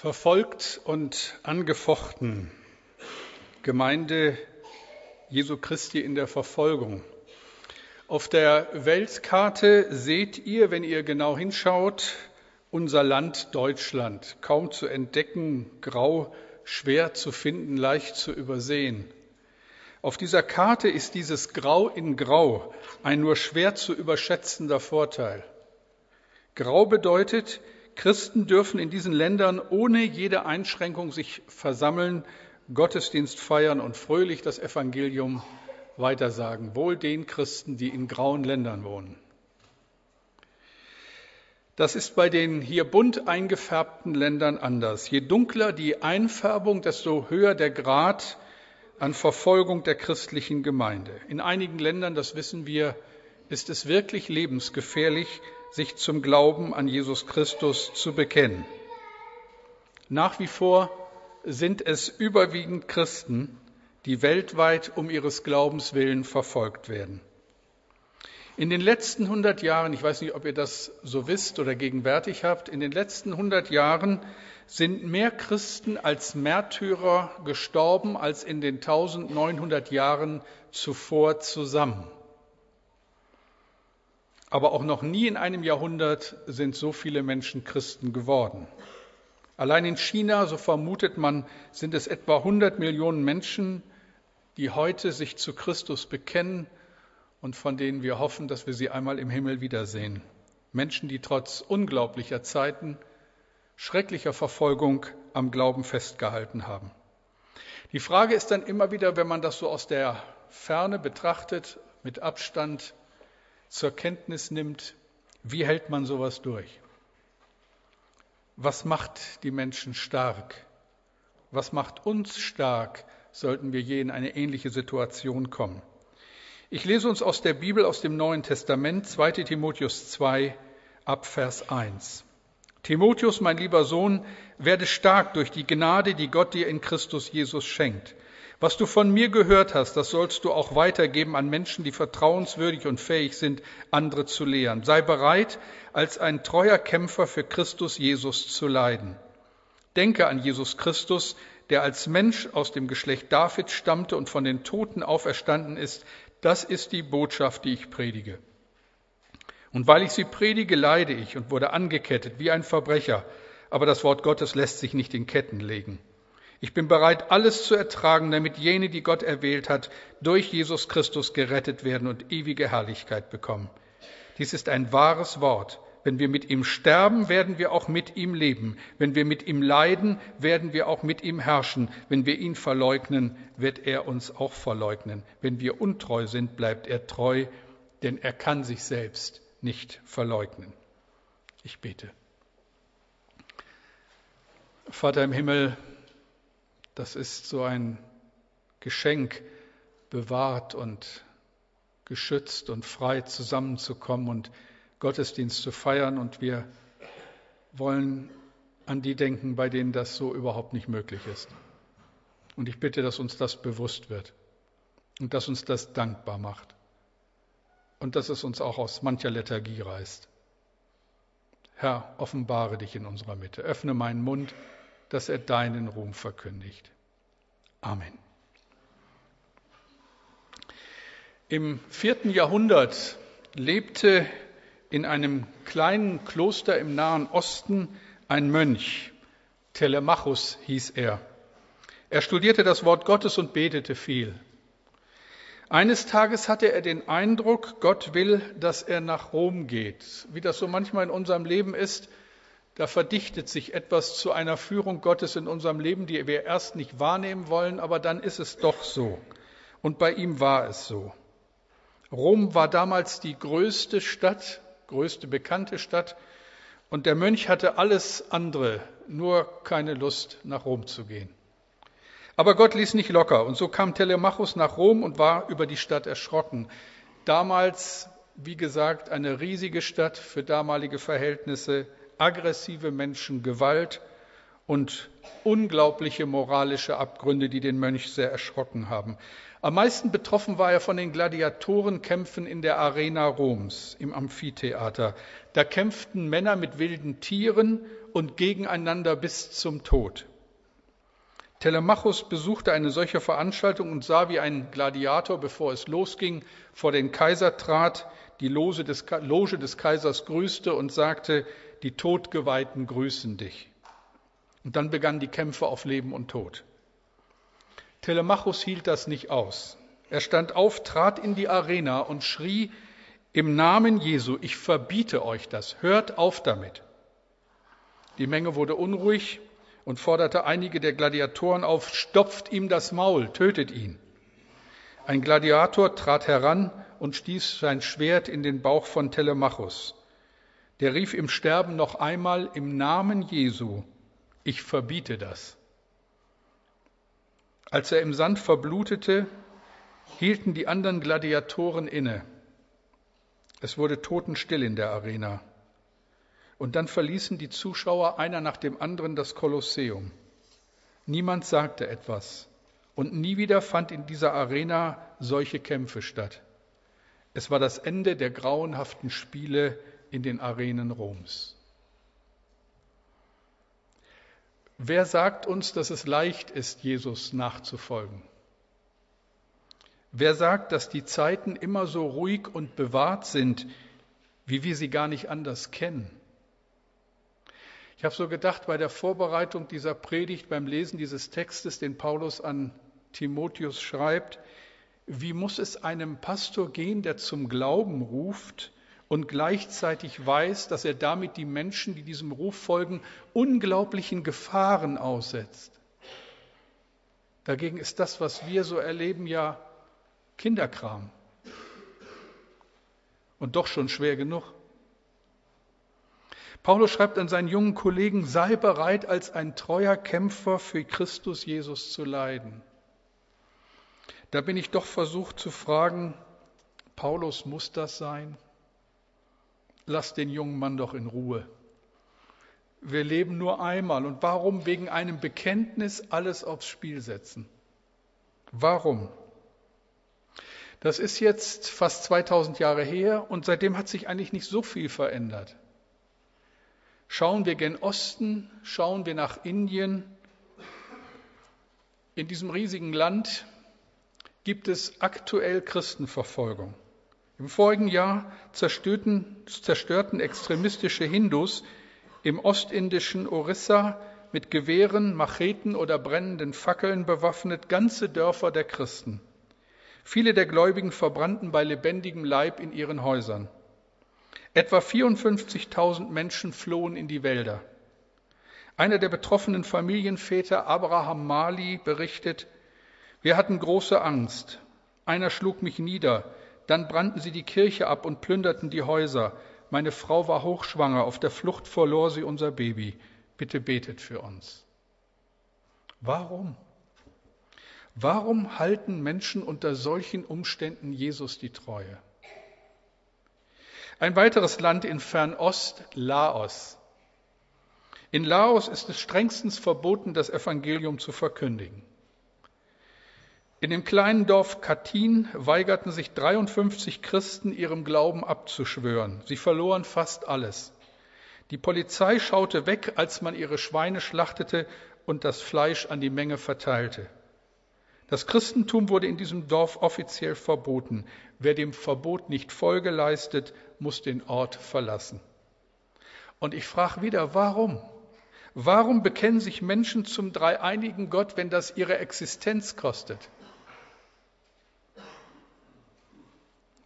Verfolgt und angefochten. Gemeinde Jesu Christi in der Verfolgung. Auf der Weltkarte seht ihr, wenn ihr genau hinschaut, unser Land Deutschland. Kaum zu entdecken, grau, schwer zu finden, leicht zu übersehen. Auf dieser Karte ist dieses Grau in Grau ein nur schwer zu überschätzender Vorteil. Grau bedeutet, Christen dürfen in diesen Ländern ohne jede Einschränkung sich versammeln, Gottesdienst feiern und fröhlich das Evangelium weitersagen. Wohl den Christen, die in grauen Ländern wohnen. Das ist bei den hier bunt eingefärbten Ländern anders. Je dunkler die Einfärbung, desto höher der Grad an Verfolgung der christlichen Gemeinde. In einigen Ländern, das wissen wir, ist es wirklich lebensgefährlich, sich zum Glauben an Jesus Christus zu bekennen. Nach wie vor sind es überwiegend Christen, die weltweit um ihres Glaubens willen verfolgt werden. In den letzten hundert Jahren, ich weiß nicht, ob ihr das so wisst oder gegenwärtig habt, in den letzten hundert Jahren sind mehr Christen als Märtyrer gestorben als in den 1900 Jahren zuvor zusammen. Aber auch noch nie in einem Jahrhundert sind so viele Menschen Christen geworden. Allein in China, so vermutet man, sind es etwa 100 Millionen Menschen, die heute sich zu Christus bekennen und von denen wir hoffen, dass wir sie einmal im Himmel wiedersehen. Menschen, die trotz unglaublicher Zeiten, schrecklicher Verfolgung am Glauben festgehalten haben. Die Frage ist dann immer wieder, wenn man das so aus der Ferne betrachtet, mit Abstand, zur Kenntnis nimmt, wie hält man sowas durch? Was macht die Menschen stark? Was macht uns stark, sollten wir je in eine ähnliche Situation kommen? Ich lese uns aus der Bibel aus dem Neuen Testament 2 Timotheus 2 ab Vers 1. Timotheus, mein lieber Sohn, werde stark durch die Gnade, die Gott dir in Christus Jesus schenkt. Was du von mir gehört hast, das sollst du auch weitergeben an Menschen, die vertrauenswürdig und fähig sind, andere zu lehren. Sei bereit, als ein treuer Kämpfer für Christus Jesus zu leiden. Denke an Jesus Christus, der als Mensch aus dem Geschlecht David stammte und von den Toten auferstanden ist. Das ist die Botschaft, die ich predige. Und weil ich sie predige, leide ich und wurde angekettet wie ein Verbrecher. Aber das Wort Gottes lässt sich nicht in Ketten legen. Ich bin bereit, alles zu ertragen, damit jene, die Gott erwählt hat, durch Jesus Christus gerettet werden und ewige Herrlichkeit bekommen. Dies ist ein wahres Wort. Wenn wir mit ihm sterben, werden wir auch mit ihm leben. Wenn wir mit ihm leiden, werden wir auch mit ihm herrschen. Wenn wir ihn verleugnen, wird er uns auch verleugnen. Wenn wir untreu sind, bleibt er treu, denn er kann sich selbst nicht verleugnen. Ich bete. Vater im Himmel, das ist so ein Geschenk, bewahrt und geschützt und frei zusammenzukommen und Gottesdienst zu feiern. Und wir wollen an die denken, bei denen das so überhaupt nicht möglich ist. Und ich bitte, dass uns das bewusst wird und dass uns das dankbar macht und dass es uns auch aus mancher Lethargie reißt. Herr, offenbare dich in unserer Mitte, öffne meinen Mund, dass er deinen Ruhm verkündigt. Amen. Im vierten Jahrhundert lebte in einem kleinen Kloster im Nahen Osten ein Mönch. Telemachus hieß er. Er studierte das Wort Gottes und betete viel. Eines Tages hatte er den Eindruck, Gott will, dass er nach Rom geht. Wie das so manchmal in unserem Leben ist, da verdichtet sich etwas zu einer Führung Gottes in unserem Leben, die wir erst nicht wahrnehmen wollen, aber dann ist es doch so. Und bei ihm war es so. Rom war damals die größte Stadt, größte bekannte Stadt, und der Mönch hatte alles andere, nur keine Lust, nach Rom zu gehen. Aber Gott ließ nicht locker, und so kam Telemachus nach Rom und war über die Stadt erschrocken. Damals, wie gesagt, eine riesige Stadt für damalige Verhältnisse, aggressive Menschen, Gewalt und unglaubliche moralische Abgründe, die den Mönch sehr erschrocken haben. Am meisten betroffen war er von den Gladiatorenkämpfen in der Arena Roms, im Amphitheater. Da kämpften Männer mit wilden Tieren und gegeneinander bis zum Tod. Telemachus besuchte eine solche Veranstaltung und sah, wie ein Gladiator, bevor es losging, vor den Kaiser trat, die Loge des, Loge des Kaisers grüßte und sagte, die Todgeweihten grüßen dich. Und dann begannen die Kämpfe auf Leben und Tod. Telemachus hielt das nicht aus. Er stand auf, trat in die Arena und schrie, im Namen Jesu, ich verbiete euch das, hört auf damit. Die Menge wurde unruhig und forderte einige der Gladiatoren auf, stopft ihm das Maul, tötet ihn. Ein Gladiator trat heran und stieß sein Schwert in den Bauch von Telemachus. Der rief im Sterben noch einmal im Namen Jesu, ich verbiete das. Als er im Sand verblutete, hielten die anderen Gladiatoren inne. Es wurde totenstill in der Arena. Und dann verließen die Zuschauer einer nach dem anderen das Kolosseum. Niemand sagte etwas. Und nie wieder fand in dieser Arena solche Kämpfe statt. Es war das Ende der grauenhaften Spiele in den Arenen Roms. Wer sagt uns, dass es leicht ist, Jesus nachzufolgen? Wer sagt, dass die Zeiten immer so ruhig und bewahrt sind, wie wir sie gar nicht anders kennen? Ich habe so gedacht bei der Vorbereitung dieser Predigt, beim Lesen dieses Textes, den Paulus an Timotheus schreibt, wie muss es einem Pastor gehen, der zum Glauben ruft und gleichzeitig weiß, dass er damit die Menschen, die diesem Ruf folgen, unglaublichen Gefahren aussetzt. Dagegen ist das, was wir so erleben, ja Kinderkram. Und doch schon schwer genug. Paulus schreibt an seinen jungen Kollegen, sei bereit, als ein treuer Kämpfer für Christus Jesus zu leiden. Da bin ich doch versucht zu fragen, Paulus, muss das sein? Lass den jungen Mann doch in Ruhe. Wir leben nur einmal und warum wegen einem Bekenntnis alles aufs Spiel setzen? Warum? Das ist jetzt fast 2000 Jahre her und seitdem hat sich eigentlich nicht so viel verändert. Schauen wir gen Osten, schauen wir nach Indien. In diesem riesigen Land gibt es aktuell Christenverfolgung. Im vorigen Jahr zerstörten, zerstörten extremistische Hindus im ostindischen Orissa mit Gewehren, Macheten oder brennenden Fackeln bewaffnet ganze Dörfer der Christen. Viele der Gläubigen verbrannten bei lebendigem Leib in ihren Häusern. Etwa 54.000 Menschen flohen in die Wälder. Einer der betroffenen Familienväter, Abraham Mali, berichtet, wir hatten große Angst. Einer schlug mich nieder, dann brannten sie die Kirche ab und plünderten die Häuser. Meine Frau war hochschwanger, auf der Flucht verlor sie unser Baby. Bitte betet für uns. Warum? Warum halten Menschen unter solchen Umständen Jesus die Treue? Ein weiteres Land in Fernost, Laos. In Laos ist es strengstens verboten, das Evangelium zu verkündigen. In dem kleinen Dorf Katyn weigerten sich 53 Christen, ihrem Glauben abzuschwören. Sie verloren fast alles. Die Polizei schaute weg, als man ihre Schweine schlachtete und das Fleisch an die Menge verteilte. Das Christentum wurde in diesem Dorf offiziell verboten. Wer dem Verbot nicht Folge leistet, muss den Ort verlassen. Und ich frage wieder, warum? Warum bekennen sich Menschen zum dreieinigen Gott, wenn das ihre Existenz kostet?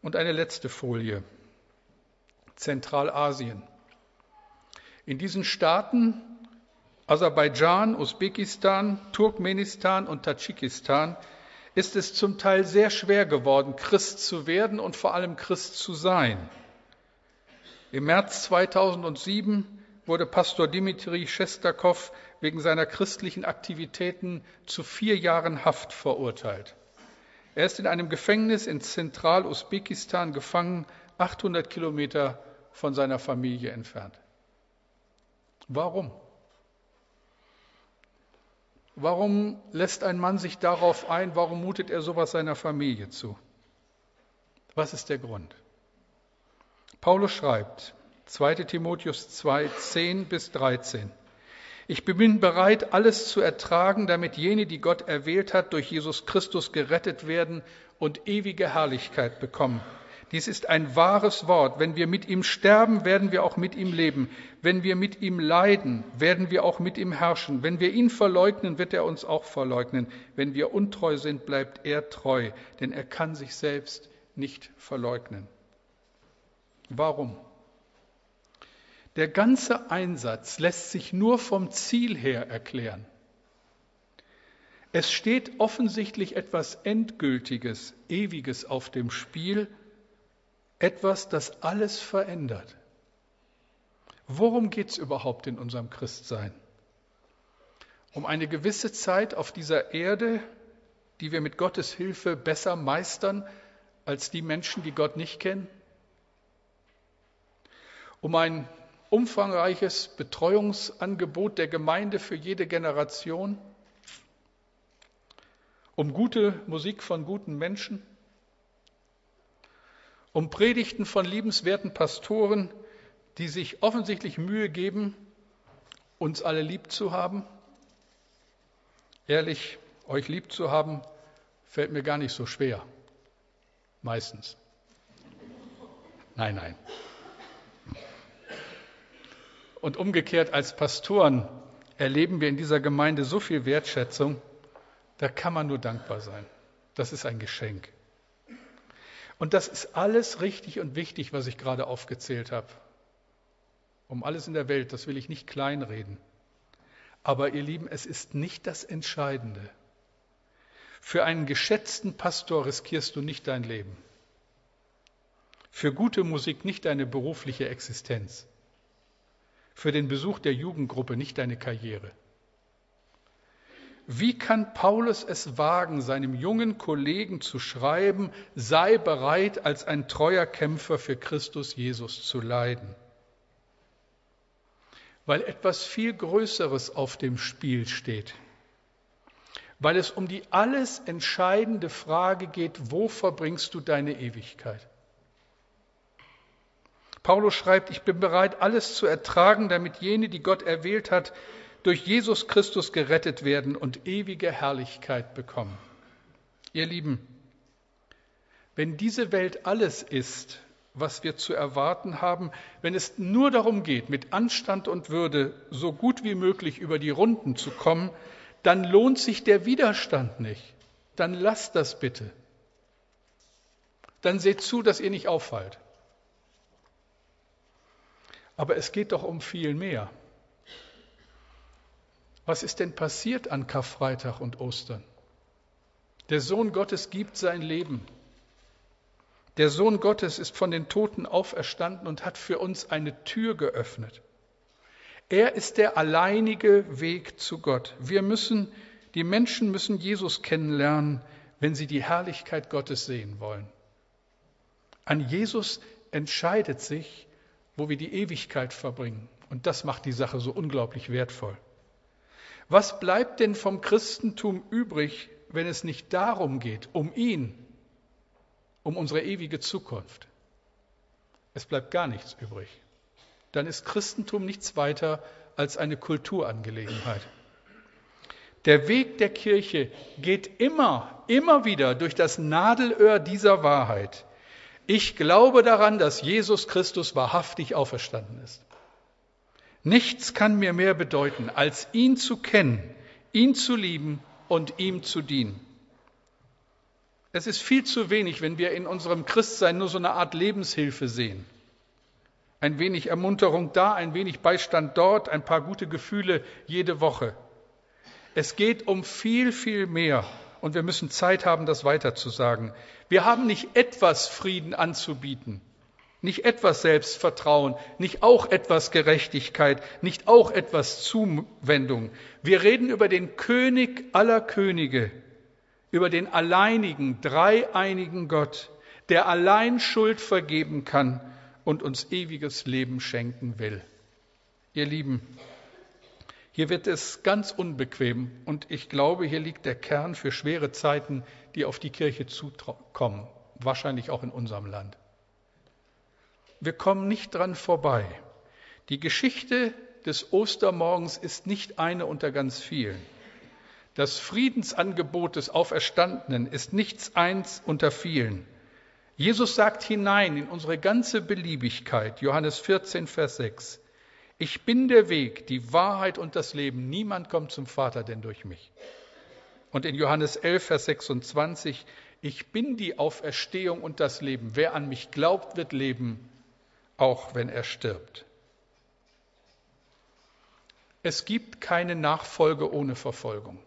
Und eine letzte Folie. Zentralasien. In diesen Staaten, Aserbaidschan, Usbekistan, Turkmenistan und Tadschikistan, ist es zum Teil sehr schwer geworden, Christ zu werden und vor allem Christ zu sein. Im März 2007 wurde Pastor Dimitri Schestakow wegen seiner christlichen Aktivitäten zu vier Jahren Haft verurteilt. Er ist in einem Gefängnis in Zentral-Usbekistan gefangen, 800 Kilometer von seiner Familie entfernt. Warum? Warum lässt ein Mann sich darauf ein? Warum mutet er sowas seiner Familie zu? Was ist der Grund? Paulus schreibt, 2. Timotheus 2, 10 bis 13. Ich bin bereit, alles zu ertragen, damit jene, die Gott erwählt hat, durch Jesus Christus gerettet werden und ewige Herrlichkeit bekommen. Dies ist ein wahres Wort. Wenn wir mit ihm sterben, werden wir auch mit ihm leben. Wenn wir mit ihm leiden, werden wir auch mit ihm herrschen. Wenn wir ihn verleugnen, wird er uns auch verleugnen. Wenn wir untreu sind, bleibt er treu, denn er kann sich selbst nicht verleugnen. Warum? Der ganze Einsatz lässt sich nur vom Ziel her erklären. Es steht offensichtlich etwas Endgültiges, Ewiges auf dem Spiel, etwas, das alles verändert. Worum geht es überhaupt in unserem Christsein? Um eine gewisse Zeit auf dieser Erde, die wir mit Gottes Hilfe besser meistern als die Menschen, die Gott nicht kennen? Um ein umfangreiches Betreuungsangebot der Gemeinde für jede Generation? Um gute Musik von guten Menschen? um Predigten von liebenswerten Pastoren, die sich offensichtlich Mühe geben, uns alle lieb zu haben. Ehrlich, euch lieb zu haben, fällt mir gar nicht so schwer. Meistens. Nein, nein. Und umgekehrt als Pastoren erleben wir in dieser Gemeinde so viel Wertschätzung, da kann man nur dankbar sein. Das ist ein Geschenk. Und das ist alles richtig und wichtig, was ich gerade aufgezählt habe. Um alles in der Welt, das will ich nicht kleinreden. Aber ihr Lieben, es ist nicht das Entscheidende. Für einen geschätzten Pastor riskierst du nicht dein Leben. Für gute Musik nicht deine berufliche Existenz. Für den Besuch der Jugendgruppe nicht deine Karriere. Wie kann Paulus es wagen, seinem jungen Kollegen zu schreiben, sei bereit, als ein treuer Kämpfer für Christus Jesus zu leiden? Weil etwas viel Größeres auf dem Spiel steht. Weil es um die alles entscheidende Frage geht, wo verbringst du deine Ewigkeit? Paulus schreibt, ich bin bereit, alles zu ertragen, damit jene, die Gott erwählt hat, durch Jesus Christus gerettet werden und ewige Herrlichkeit bekommen. Ihr Lieben, wenn diese Welt alles ist, was wir zu erwarten haben, wenn es nur darum geht, mit Anstand und Würde so gut wie möglich über die Runden zu kommen, dann lohnt sich der Widerstand nicht. Dann lasst das bitte. Dann seht zu, dass ihr nicht auffallt. Aber es geht doch um viel mehr. Was ist denn passiert an Karfreitag und Ostern? Der Sohn Gottes gibt sein Leben. Der Sohn Gottes ist von den Toten auferstanden und hat für uns eine Tür geöffnet. Er ist der alleinige Weg zu Gott. Wir müssen, die Menschen müssen Jesus kennenlernen, wenn sie die Herrlichkeit Gottes sehen wollen. An Jesus entscheidet sich, wo wir die Ewigkeit verbringen. Und das macht die Sache so unglaublich wertvoll. Was bleibt denn vom Christentum übrig, wenn es nicht darum geht, um ihn, um unsere ewige Zukunft? Es bleibt gar nichts übrig. Dann ist Christentum nichts weiter als eine Kulturangelegenheit. Der Weg der Kirche geht immer, immer wieder durch das Nadelöhr dieser Wahrheit. Ich glaube daran, dass Jesus Christus wahrhaftig auferstanden ist. Nichts kann mir mehr bedeuten, als ihn zu kennen, ihn zu lieben und ihm zu dienen. Es ist viel zu wenig, wenn wir in unserem Christsein nur so eine Art Lebenshilfe sehen. Ein wenig Ermunterung da, ein wenig Beistand dort, ein paar gute Gefühle jede Woche. Es geht um viel, viel mehr und wir müssen Zeit haben, das weiterzusagen. Wir haben nicht etwas Frieden anzubieten nicht etwas Selbstvertrauen, nicht auch etwas Gerechtigkeit, nicht auch etwas Zuwendung. Wir reden über den König aller Könige, über den alleinigen, dreieinigen Gott, der allein Schuld vergeben kann und uns ewiges Leben schenken will. Ihr Lieben, hier wird es ganz unbequem und ich glaube, hier liegt der Kern für schwere Zeiten, die auf die Kirche zukommen, wahrscheinlich auch in unserem Land. wir kommen nicht dran vorbei. Die Geschichte des Ostermorgens ist nicht eine unter ganz vielen. Das Friedensangebot des Auferstandenen ist nichts eins unter vielen. Jesus sagt hinein in unsere ganze Beliebigkeit, Johannes 14, Vers 6, ich bin der Weg, die Wahrheit und das Leben. Niemand kommt zum Vater denn durch mich. Und in Johannes 11, Vers 26, ich bin die Auferstehung und das Leben. Wer an mich glaubt, wird leben, auch wenn er stirbt. Es gibt keine Nachfolge ohne Verfolgung.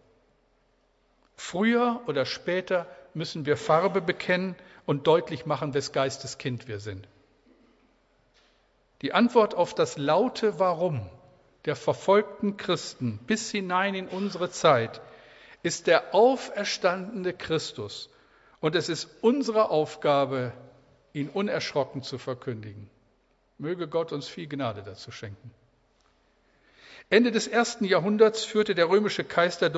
Früher oder später müssen wir Farbe bekennen und deutlich machen, wes Geistes Kind wir sind. Die Antwort auf das laute Warum der verfolgten Christen bis hinein in unsere Zeit ist der auferstandene Christus. Und es ist unsere Aufgabe, ihn unerschrocken zu verkündigen. Möge Gott uns viel Gnade dazu schenken. Ende des ersten Jahrhunderts führte der römische Kaiser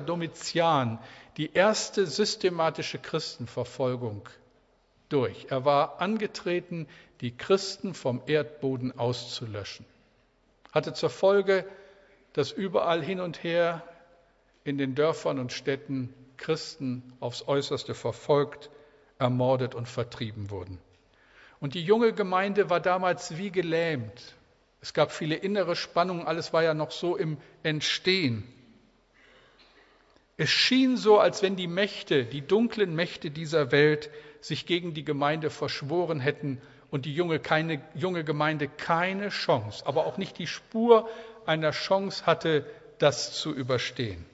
Domitian die erste systematische Christenverfolgung durch. Er war angetreten, die Christen vom Erdboden auszulöschen. Hatte zur Folge, dass überall hin und her in den Dörfern und Städten Christen aufs äußerste verfolgt, ermordet und vertrieben wurden. Und die junge Gemeinde war damals wie gelähmt. Es gab viele innere Spannungen, alles war ja noch so im Entstehen. Es schien so, als wenn die Mächte, die dunklen Mächte dieser Welt sich gegen die Gemeinde verschworen hätten und die junge, keine, junge Gemeinde keine Chance, aber auch nicht die Spur einer Chance hatte, das zu überstehen.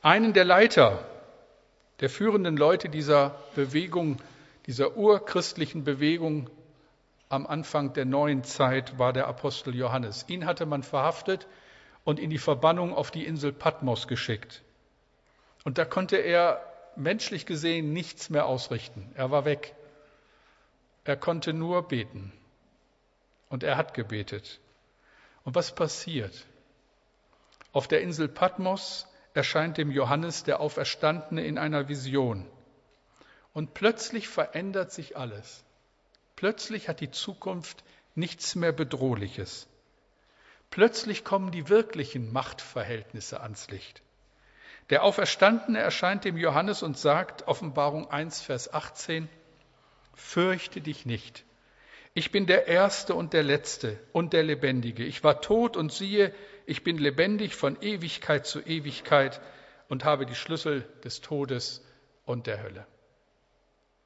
Einen der Leiter, der führenden Leute dieser Bewegung, dieser urchristlichen Bewegung am Anfang der neuen Zeit war der Apostel Johannes. Ihn hatte man verhaftet und in die Verbannung auf die Insel Patmos geschickt. Und da konnte er menschlich gesehen nichts mehr ausrichten. Er war weg. Er konnte nur beten. Und er hat gebetet. Und was passiert? Auf der Insel Patmos erscheint dem Johannes der Auferstandene in einer Vision. Und plötzlich verändert sich alles. Plötzlich hat die Zukunft nichts mehr Bedrohliches. Plötzlich kommen die wirklichen Machtverhältnisse ans Licht. Der Auferstandene erscheint dem Johannes und sagt, Offenbarung 1, Vers 18, Fürchte dich nicht. Ich bin der Erste und der Letzte und der Lebendige. Ich war tot und siehe, ich bin lebendig von Ewigkeit zu Ewigkeit und habe die Schlüssel des Todes und der Hölle.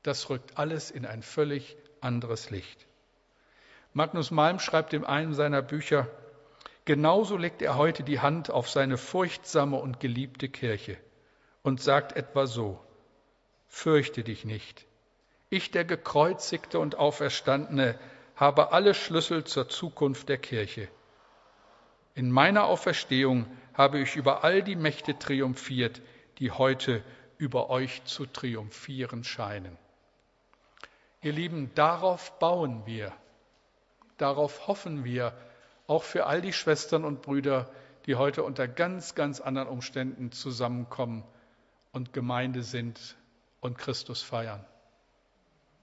Das rückt alles in ein völlig anderes Licht. Magnus Malm schreibt in einem seiner Bücher, Genauso legt er heute die Hand auf seine furchtsame und geliebte Kirche und sagt etwa so, Fürchte dich nicht. Ich, der gekreuzigte und auferstandene, habe alle Schlüssel zur Zukunft der Kirche. In meiner Auferstehung habe ich über all die Mächte triumphiert, die heute über euch zu triumphieren scheinen. Ihr Lieben, darauf bauen wir, darauf hoffen wir, auch für all die Schwestern und Brüder, die heute unter ganz, ganz anderen Umständen zusammenkommen und Gemeinde sind und Christus feiern.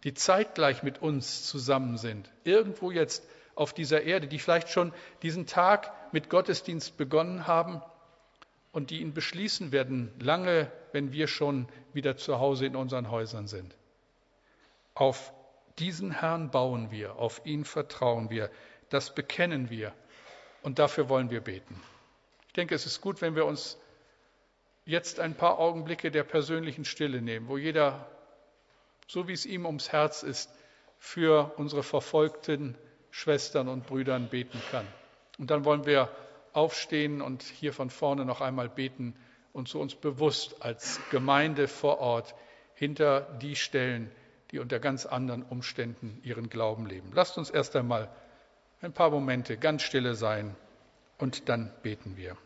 Die zeitgleich mit uns zusammen sind, irgendwo jetzt auf dieser Erde, die vielleicht schon diesen Tag mit Gottesdienst begonnen haben und die ihn beschließen werden, lange, wenn wir schon wieder zu Hause in unseren Häusern sind. Auf diesen Herrn bauen wir, auf ihn vertrauen wir. Das bekennen wir und dafür wollen wir beten. Ich denke, es ist gut, wenn wir uns jetzt ein paar Augenblicke der persönlichen Stille nehmen, wo jeder, so wie es ihm ums Herz ist, für unsere verfolgten Schwestern und Brüdern beten kann. Und dann wollen wir aufstehen und hier von vorne noch einmal beten und zu uns bewusst als Gemeinde vor Ort hinter die stellen, die unter ganz anderen Umständen ihren Glauben leben. Lasst uns erst einmal ein paar Momente ganz stille sein und dann beten wir.